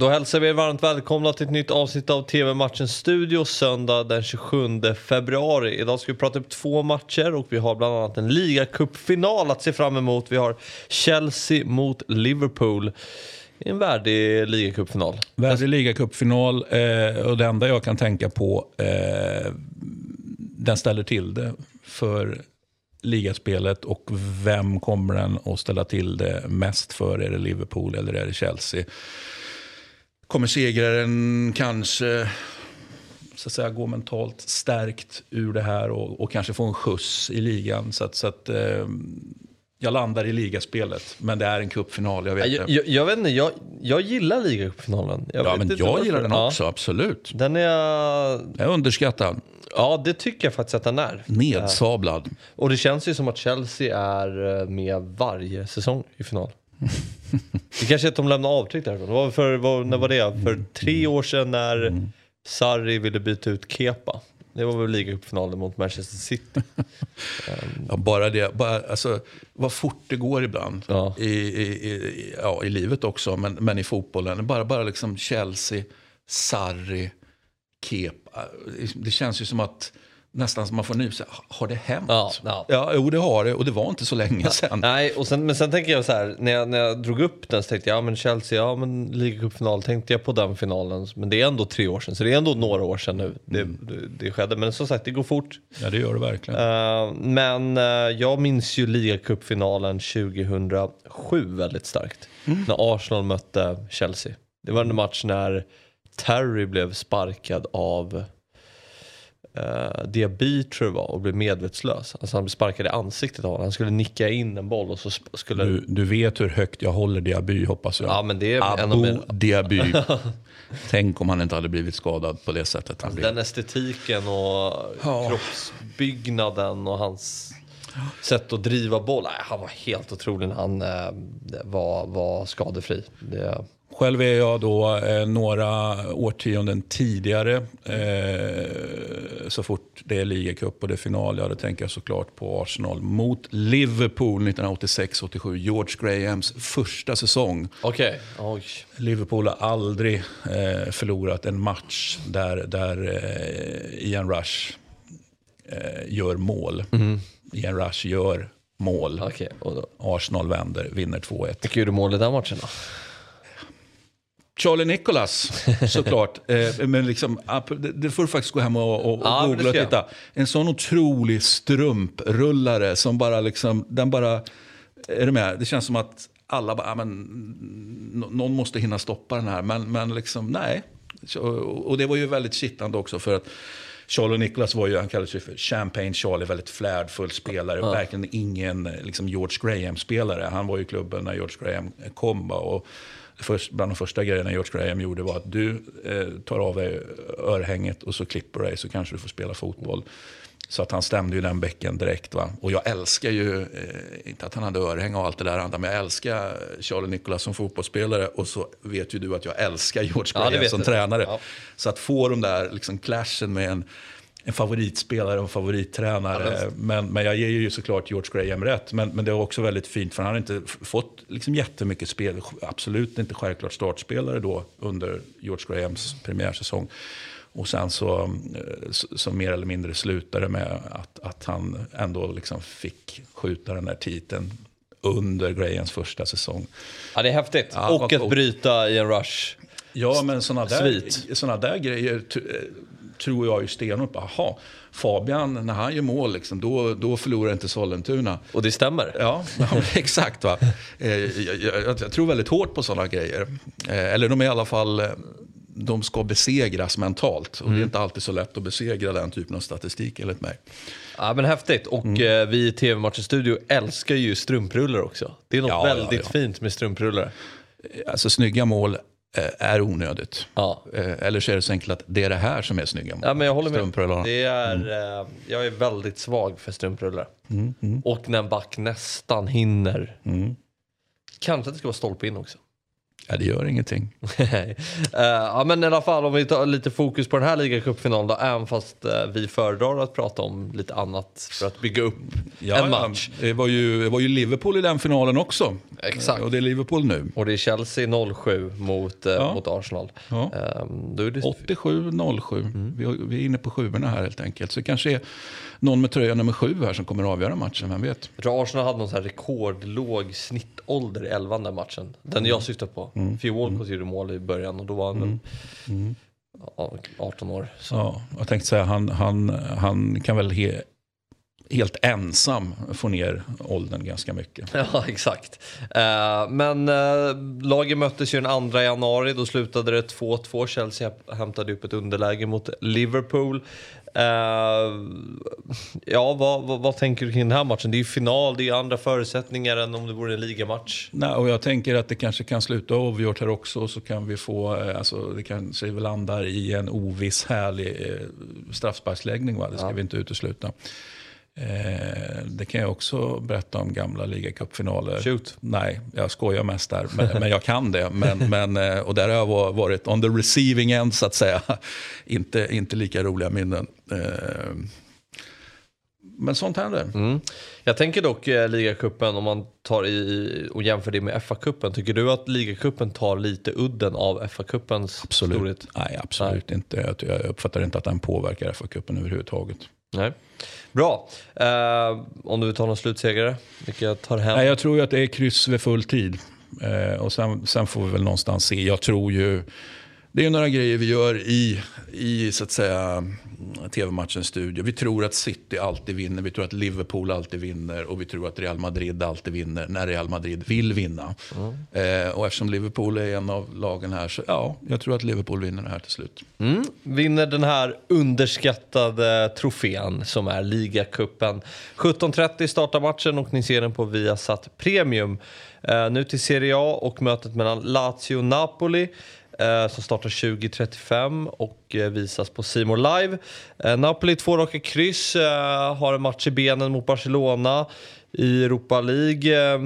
Då hälsar vi er varmt välkomna till ett nytt avsnitt av TV-matchen Studio söndag den 27 februari. Idag ska vi prata upp två matcher och vi har bland annat en ligacupfinal att se fram emot. Vi har Chelsea mot Liverpool. En värdig ligacupfinal. Värdig ligacupfinal eh, och det enda jag kan tänka på, eh, den ställer till det för ligaspelet och vem kommer den att ställa till det mest för? Är det Liverpool eller är det Chelsea? Kommer segraren kanske så att säga, gå mentalt stärkt ur det här och, och kanske få en skjuts i ligan? Så att, så att eh, jag landar i ligaspelet, men det är en cupfinal. Jag vet Jag, jag, jag vet inte, jag, jag gillar ligacupfinalen. Jag ja, men jag varför. gillar den Ja. också, absolut. Den är... Jag underskattad, Ja, det tycker jag faktiskt att den är. nedsablad. Och det känns ju som att Chelsea är eh, med varje säsong i final. det kanske är att de lämnar avtryck därifrån. Det var för, var, när var det? För tre år sedan när Sarri ville byta ut Kepa. Det var väl ligacupfinalen mot Manchester City. Ja, bara det, bara, alltså, vad fort det går ibland. Ja. I, i, i, ja, I livet också, men, men i fotbollen. Bara, bara liksom Chelsea, Sarri, Kepa. Det känns ju som att nästan som man får nu, så, har det hänt? Ja, ja. ja, jo det har det och det var inte så länge sedan. Nej, och sen, men sen tänker jag så här, när jag, när jag drog upp den så tänkte jag, ja men Chelsea, ja men ligacupfinal, tänkte jag på den finalen. Men det är ändå tre år sedan, så det är ändå några år sedan nu det, det, det skedde. Men som sagt, det går fort. Ja, det gör det verkligen. Eh, men eh, jag minns ju ligacupfinalen 2007 väldigt starkt. När Arsenal mötte Chelsea. Det var en match när Terry blev sparkad av uh, Diaby tror jag var och blev medvetslös. Alltså han blev sparkad i ansiktet av honom. Han skulle nicka in en boll och så skulle... Du, du vet hur högt jag håller Diaby hoppas jag. Ja men det är Abu mina... Diaby. Tänk om han inte hade blivit skadad på det sättet han blev. Den estetiken och Ja. kroppsbyggnaden och hans sätt att driva boll. Nej, han var helt otrolig när han eh, var, var skadefri. Det, Själv är jag då eh, några årtionden tidigare. Eh, så fort det är ligacup och det är final, ja, då tänker jag såklart på Arsenal mot Liverpool 1986-87. George Grahams första säsong. Okej, oj. Liverpool har aldrig eh, förlorat en match där, där eh, Ian Rush eh, gör mål. Ian Rush gör mål. Då. Arsenal vänder, vinner 2-1. Vilka gjorde mål i den matchen då? Charlie Nicholas, såklart. eh, men liksom, det, får du faktiskt gå hem och, och, Ja, googla och titta. En sån otrolig strumprullare som bara liksom, den bara, är du med? Det känns som att alla bara, men, nå- någon måste hinna stoppa den här. Men, men liksom, nej. Och det var ju väldigt kittande också för att Charlie Nicholas var ju, han kallades ju för Champagne Charlie, väldigt flärdfull spelare. Verkligen ingen liksom George Graham-spelare. Han var ju i klubben när George Graham kom. Och först, bland de första grejerna George Graham gjorde var att du eh, tar av dig örhänget och så klipper du dig så kanske du får spela fotboll. Så att han stämde ju den bäcken direkt. Va? Och jag älskar ju, eh, inte att han hade örhänge och allt det där andra, men jag älskar Charlie Nicholas som fotbollsspelare. Och så vet ju du att jag älskar George Ja, det Graham vet som jag. tränare. Ja. Så att få de där liksom clashen med en, en favoritspelare och favorittränare. men, men jag ger ju såklart George Graham rätt. Men, men det var också väldigt fint för han har inte fått liksom jättemycket spel. Absolut inte självklart startspelare då under George Grahams premiärsäsong. Och sen så, eh, så, mer eller mindre slutade med att, att han ändå liksom fick skjuta den där titeln under Grahams första säsong. Ja, det är häftigt. Ja, och att bryta i en rush. Ja, men sådana där, såna där grejer eh, tror jag ju stenhårt på. Aha, Fabian, när han gör mål, liksom, då, då förlorar inte Sollentuna. Och det stämmer. Ja, ja, exakt. Va? Eh, jag, jag, jag tror väldigt hårt på sådana grejer. Eh, eller de är i alla fall, eh, de ska besegras mentalt. Och det är inte alltid så lätt att besegra den typen av statistik enligt mig. Ja men häftigt. Och Mm. eh, vi i TV-matchen Studio älskar ju strumprullar också. Det är något Ja, ja, väldigt ja. fint med strumprullar. Alltså snygga mål är onödigt. Ja. Eh, eller så är det så enkelt att det är det här som är snygga. Ja men jag håller med. Det är, Mm. eh, jag är väldigt svag för strumprullar. Och när en back nästan hinner. Mm. Kanske att det ska vara stolpe in också. Ja, det gör ingenting. uh, ja, men i alla fall om vi tar lite fokus på den här ligacupfinalen då, även fast uh, vi föredrar att prata om lite annat för att bygga upp ja, en match. Ja, det, var ju, det var ju Liverpool i den finalen också. Exakt. Och det är Liverpool nu. Och det är Chelsea 07 mot, uh, ja. mot Arsenal. Ja. Um, det... 87-07. Mm. Vi, vi, är inne på sjuorna här helt enkelt. Så det kanske är någon med tröja nummer sju här som kommer att avgöra matchen, vem vet? Jag tror Arsenal hade någon så här rekordlåg snittålder i elvan den matchen. Den mm. jag syftar på. Mm. Phil Walcott mm. gjorde mål i början och då var han mm. Mm. 18 år. Så. Ja, jag tänkte säga han, han, han kan väl he, helt ensam få ner åldern ganska mycket. Ja, exakt. Uh, men uh, lagen möttes ju den 2 januari. Då slutade det 2-2. Chelsea hämtade upp ett underläge mot Liverpool. Uh, ja, vad, vad, vad, tänker du kring den här matchen? Det är ju final, det är andra förutsättningar än om det vore en ligamatch. Nej, och jag tänker att det kanske kan sluta avgjort här också. Så kan vi få, eh, alltså, det kanske landar i en oviss härlig eh, straffsparksläggning. Va? Det ska ja. vi inte utesluta. Eh, det kan jag också berätta om gamla ligacupfinaler. Shoot. Nej, jag skojar mest där. Men, men jag kan det. Men, men, eh, och där har jag varit on the receiving end så att säga. inte, inte lika roliga minnen. Eh, men sånt händer. Mm. Jag tänker dock eh, ligacupen om man tar i och jämför det med FA-cupen. Tycker du att ligacupen tar lite udden av FA-cupens storhet? Nej, absolut Nej. inte. Jag uppfattar inte att den påverkar FA-cupen överhuvudtaget. Nej. Bra. Uh, om du vill ta någon slutsegrare? Vilka tar hem? Nej, jag tror ju att det är kryss vid full tid. Uh, och sen, sen, får vi väl någonstans se. Jag tror ju... Det är några grejer vi gör i, i så att säga, tv-matchens studio. Vi tror att City alltid vinner, vi tror att Liverpool alltid vinner och vi tror att Real Madrid alltid vinner när Real Madrid vill vinna. Mm. Eh, och eftersom Liverpool är en av lagen här så ja, jag tror att Liverpool vinner det här till slut. Mm. Vinner den här underskattade trofén som är ligacupen. 17.30 startar matchen och ni ser den på Viasat Premium. Eh, nu till Serie A och mötet mellan Lazio och Napoli eh, som startar 20.35 och eh, visas på Simor Live. Eh, Napoli två raka kryss, eh, har en match i benen mot Barcelona i Europa League eh,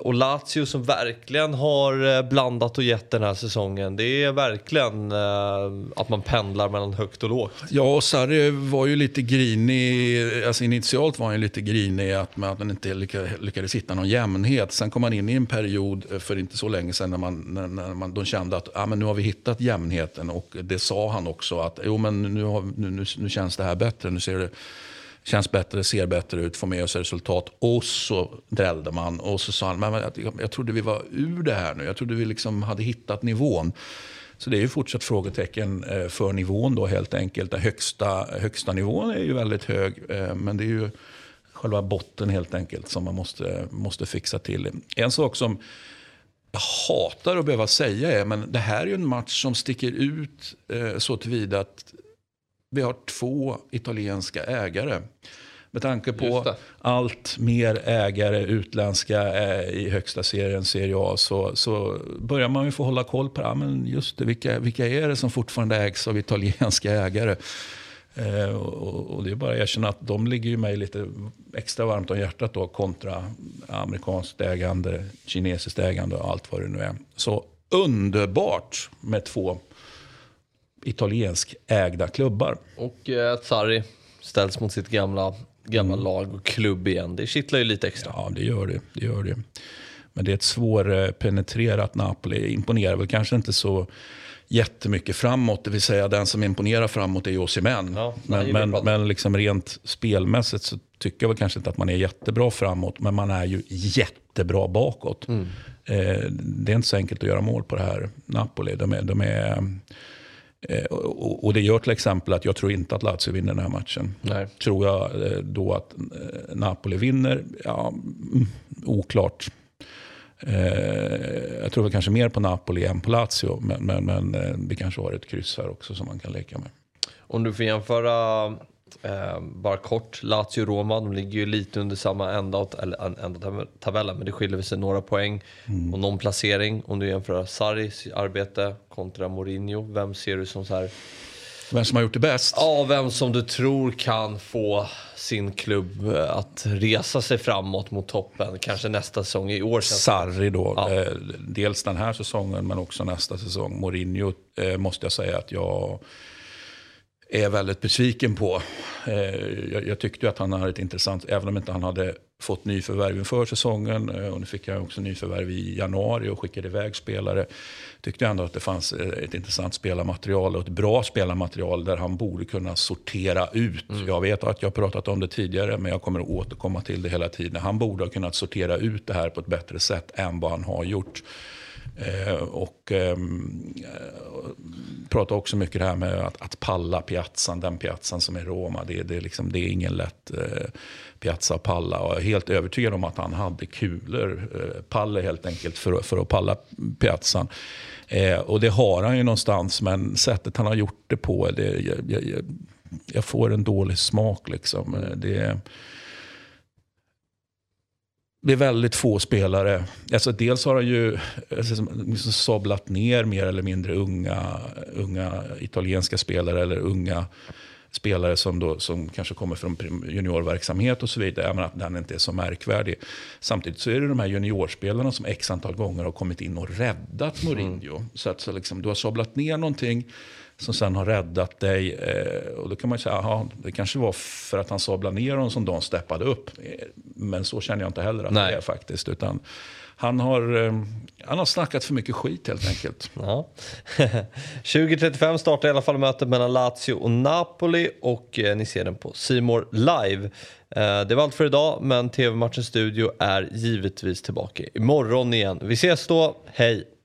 och Lazio som verkligen har eh, blandat och gett den här säsongen. Det är verkligen eh, att man pendlar mellan högt och lågt. Ja, och Sarri var ju lite grinig, alltså initialt var han ju lite grinig att, man att inte lyckades hitta någon jämnhet. Sen kom han in i en period för inte så länge sedan när, man, när man, de kände att ah, men nu har vi hittat jämnheten och det sa han också att jo men nu, har, nu, nu, nu känns det här bättre, nu ser det känns bättre, ser bättre ut, får med oss resultat. Och så drällde man och så sa han, men jag, jag trodde vi var ur det här nu. Jag trodde vi liksom hade hittat nivån. Så det är ju fortsatt frågetecken eh, för nivån då helt enkelt. Den högsta, högsta nivån är ju väldigt hög, eh, men det är ju själva botten helt enkelt som man måste, måste fixa till. En sak som jag hatar att behöva säga är, men det här är ju en match som sticker ut eh, så tillvida att vi har två italienska ägare. Med tanke på allt mer ägare utländska eh, i högsta serien, Serie A, så, så börjar man ju få hålla koll på ja, men just det, vilka, vilka är det som fortfarande ägs av italienska ägare. Eh, och, och, det är bara att erkänna att de ligger ju mig lite extra varmt om hjärtat då kontra amerikanskt ägande, kinesiskt ägande och allt vad det nu är. Så underbart med två italiensk ägda klubbar. Och eh, Sarri ställs mot sitt gamla, gamla mm. lag och klubb igen. Det kittlar ju lite extra. Ja, det gör det. det, gör det. Men det är ett svårpenetrerat Napoli. Imponerar väl kanske inte så jättemycket framåt. Det vill säga den som imponerar framåt är Osimhen. Ja, men men, men liksom rent spelmässigt så tycker jag väl kanske inte att man är jättebra framåt. Men man är ju jättebra bakåt. Mm. Eh, det är inte så enkelt att göra mål på det här Napoli. De är, de är Eh, och, det gör till exempel att jag tror inte att Lazio vinner den här matchen. Nej. Tror jag eh, då att eh, Napoli vinner? Ja, mm, oklart. jag tror väl kanske mer på Napoli än på Lazio. Men, men, men vi kanske har ett kryss här också som man kan leka med. Om du får jämföra Eh, bara kort, Lazio-Roma, de ligger ju lite under samma ända, eller ända tabellen, men det skiljer sig några poäng mm. och någon placering. Om du jämför Sarris arbete kontra Mourinho, vem ser du som så här Vem som har gjort det bäst? Ja, vem som du tror kan få sin klubb eh, att resa sig framåt mot toppen. Kanske nästa säsong i år. Sarri då. Ja. Eh, dels den här säsongen men också nästa säsong. Mourinho eh, måste jag säga att jag är väldigt besviken på. Eh, jag, jag tyckte att han hade ett intressant, även om inte han hade fått nyförvärv inför säsongen eh, och nu fick jag också nyförvärv i januari och skickade iväg spelare. Tyckte ändå att det fanns eh, ett intressant spelarmaterial och ett bra spelarmaterial där han borde kunna sortera ut. Mm. Jag vet att jag pratat om det tidigare men jag kommer att återkomma till det hela tiden. Han borde ha kunnat sortera ut det här på ett bättre sätt än vad han har gjort. Eh, och ehm, eh, pratar också mycket det här med att, att palla piazzan, den piazzan som är Roma. Det, det, liksom, det är ingen lätt eh, piazza att palla. Och jag är helt övertygad om att han hade kulor, eh, paller helt enkelt, för, för att palla piazzan. Eh, och det har han ju någonstans, men sättet han har gjort det på, det, jag, jag, jag får en dålig smak. Liksom. Eh, det det är väldigt få spelare. Alltså dels har han ju alltså, liksom sablat ner mer eller mindre unga, unga italienska spelare eller unga spelare som, då, som kanske kommer från juniorverksamhet och så vidare. Menar att den inte är så märkvärdig. Samtidigt så är det de här juniorspelarna som x antal gånger har kommit in och räddat Mourinho. Mm. Så att så liksom, du har sablat ner någonting som sen har räddat dig. Eh, och då kan man ju säga, aha, det kanske var för att han sablade ner honom som de steppade upp. Men så känner jag inte heller att Nej. det är faktiskt. Utan han har, eh, han har snackat för mycket skit helt enkelt. Ja. 20.35 startar i alla fall mötet mellan Lazio och Napoli och eh, ni ser den på Simor live. Eh, det var allt för idag men TV-matchens studio är givetvis tillbaka imorgon igen. Vi ses då, hej!